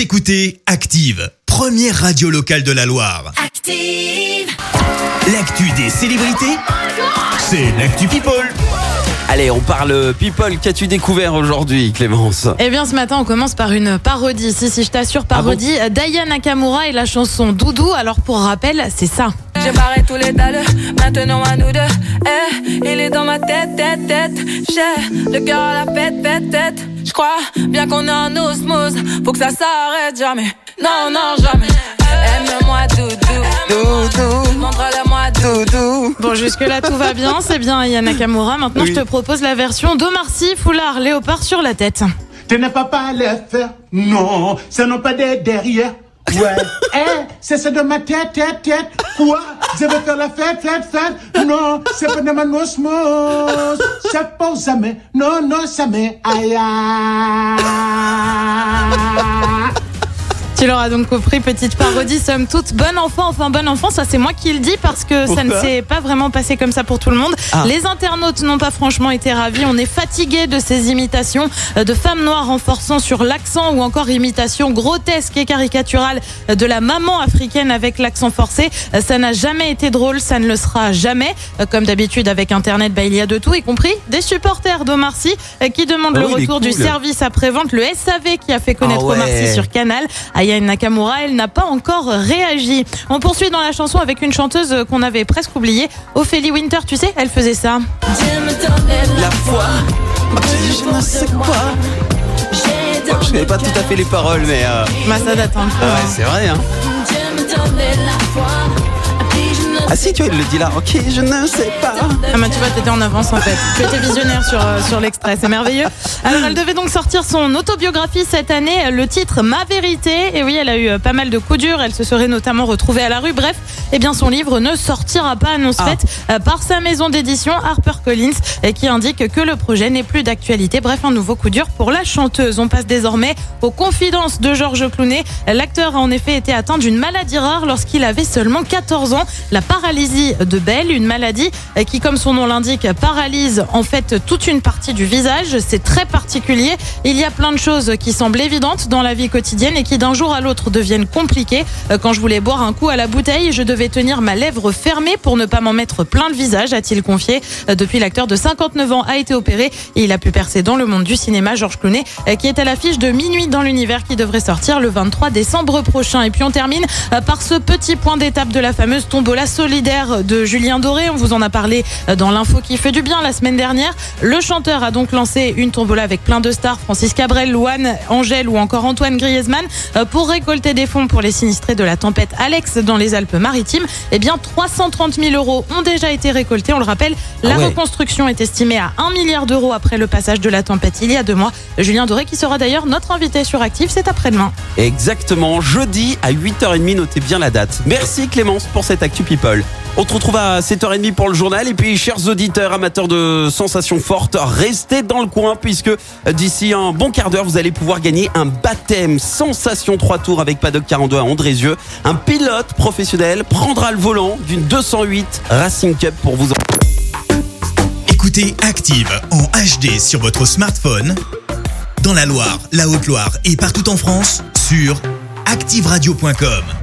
Vous écoutez Active, première radio locale de la Loire. Active. L'actu des célébrités, c'est l'actu People. Allez, on parle people. Qu'as-tu découvert aujourd'hui, Clémence? Eh bien, ce matin, on commence par une parodie. Si, si, je t'assure, parodie. D'Aya Nakamura et la chanson Doudou. Alors, pour rappel, c'est ça. J'ai barré tous les dalles, maintenant à nous deux. Eh, il est dans ma tête, tête, tête. J'ai le cœur à la tête. Je crois bien qu'on est en osmose. Faut que ça s'arrête jamais. Non, non, jamais. Aime-moi, doudou. Doudou. Montre-le-moi, doudou. Bon, jusque-là, tout va bien. C'est bien Aya Nakamura. Maintenant, Oui. je te propose la version d'Omar Sy, foulard, léopard sur la tête. Tu n'as pas pas à les faire. Non, ça n'a pas des derrière. Ouais. Eh, c'est ça de ma tête, tête, tête. Quoi? Je vais faire la fête, fête, fête. Non, c'est pas de ma osmose. C'est pas jamais. Non, non, jamais. Aïe, aïe. Tu l'auras donc compris, petite parodie, somme toute. Bon enfant, enfin bon enfant, ça c'est moi qui le dis parce que ça ne s'est pas vraiment passé comme ça pour tout le monde. Ah. Les internautes n'ont pas franchement été ravis. On est fatigué de ces imitations euh, de femmes noires renforçant sur l'accent ou encore imitations grotesques et caricaturales de la maman africaine avec l'accent forcé. Euh, Ça n'a jamais été drôle, ça ne le sera jamais. Euh, Comme d'habitude avec Internet, bah, il y a de tout, y compris des supporters d'Omar Sy qui demandent Ah le retour du service après-vente, le SAV qui a fait connaître ouais. Omar Sy sur Canal. Aya Nakamura, elle n'a pas encore réagi. On poursuit dans la chanson avec une chanteuse qu'on avait presque oubliée, Ophélie Winter, tu sais, elle faisait ça. La foi. Je ne sais quoi. J'ai Je connais pas tout à fait les paroles, mais euh, Bah ça date un peu. ah ouais, c'est vrai. Hein. Ah si, tu vois, il le dit là. Ok, je ne sais pas. Ah bah tu vois, t'étais en avance en fait. Tu étais visionnaire sur, euh, sur l'extrait, c'est merveilleux. Alors elle devait donc sortir son autobiographie cette année, le titre Ma vérité. Et oui, elle a eu euh, pas mal de coups durs, elle se serait notamment retrouvée à la rue. Bref, eh bien son livre ne sortira pas, annonce Ah. faite euh, par sa maison d'édition HarperCollins et qui indique que le projet n'est plus d'actualité. Bref, un nouveau coup dur pour la chanteuse. On passe désormais aux confidences de Georges Clooney. L'acteur a en effet été atteint d'une maladie rare lorsqu'il avait seulement 14 ans, la paralysie de Bell, une maladie qui, comme son nom l'indique, paralyse en fait toute une partie du visage. C'est très particulier. Il y a plein de choses qui semblent évidentes dans la vie quotidienne et qui d'un jour à l'autre deviennent compliquées. Euh, Quand je voulais boire un coup à la bouteille, je devais tenir ma lèvre fermée pour ne pas m'en mettre plein le visage, a-t-il confié. Euh, Depuis, l'acteur de 59 ans a été opéré et il a pu percer dans le monde du cinéma. Georges Clooney, euh, qui est à l'affiche de Minuit dans l'univers, qui devrait sortir le 23 décembre prochain. Et puis on termine par ce petit point d'étape de la fameuse tombola solidaire de Julien Doré. On vous en a parlé euh, dans l'info qui fait du bien la semaine dernière. Le chanteur a donc lancé une tombola avec plein de stars, Francis Cabrel, Louane, Angèle ou encore Antoine Griezmann, euh, pour récolter des fonds pour les sinistrés de la tempête Alex dans les Alpes-Maritimes. Eh bien, 330 000 euros ont déjà été récoltés. On le rappelle, la Ah ouais. reconstruction est estimée à 1 milliard d'euros après le passage de la tempête il y a deux mois. Julien Doré qui sera d'ailleurs notre invité sur Active, c'est après-demain. Exactement, jeudi à 8h30, notez bien la date. Merci Clémence pour cette Actu People. On te retrouve à 7h30 pour le journal. Et puis, chers auditeurs, amateurs de sensations fortes, restez dans le coin puisque d'ici un bon quart d'heure, vous allez pouvoir gagner un baptême sensation 3 tours avec Paddock 42 à Andrézieux. Un pilote professionnel prendra le volant d'une 208 Racing Cup pour vous en... Écoutez Active en HD sur votre smartphone, dans la Loire, la Haute-Loire et partout en France, sur activeradio.com.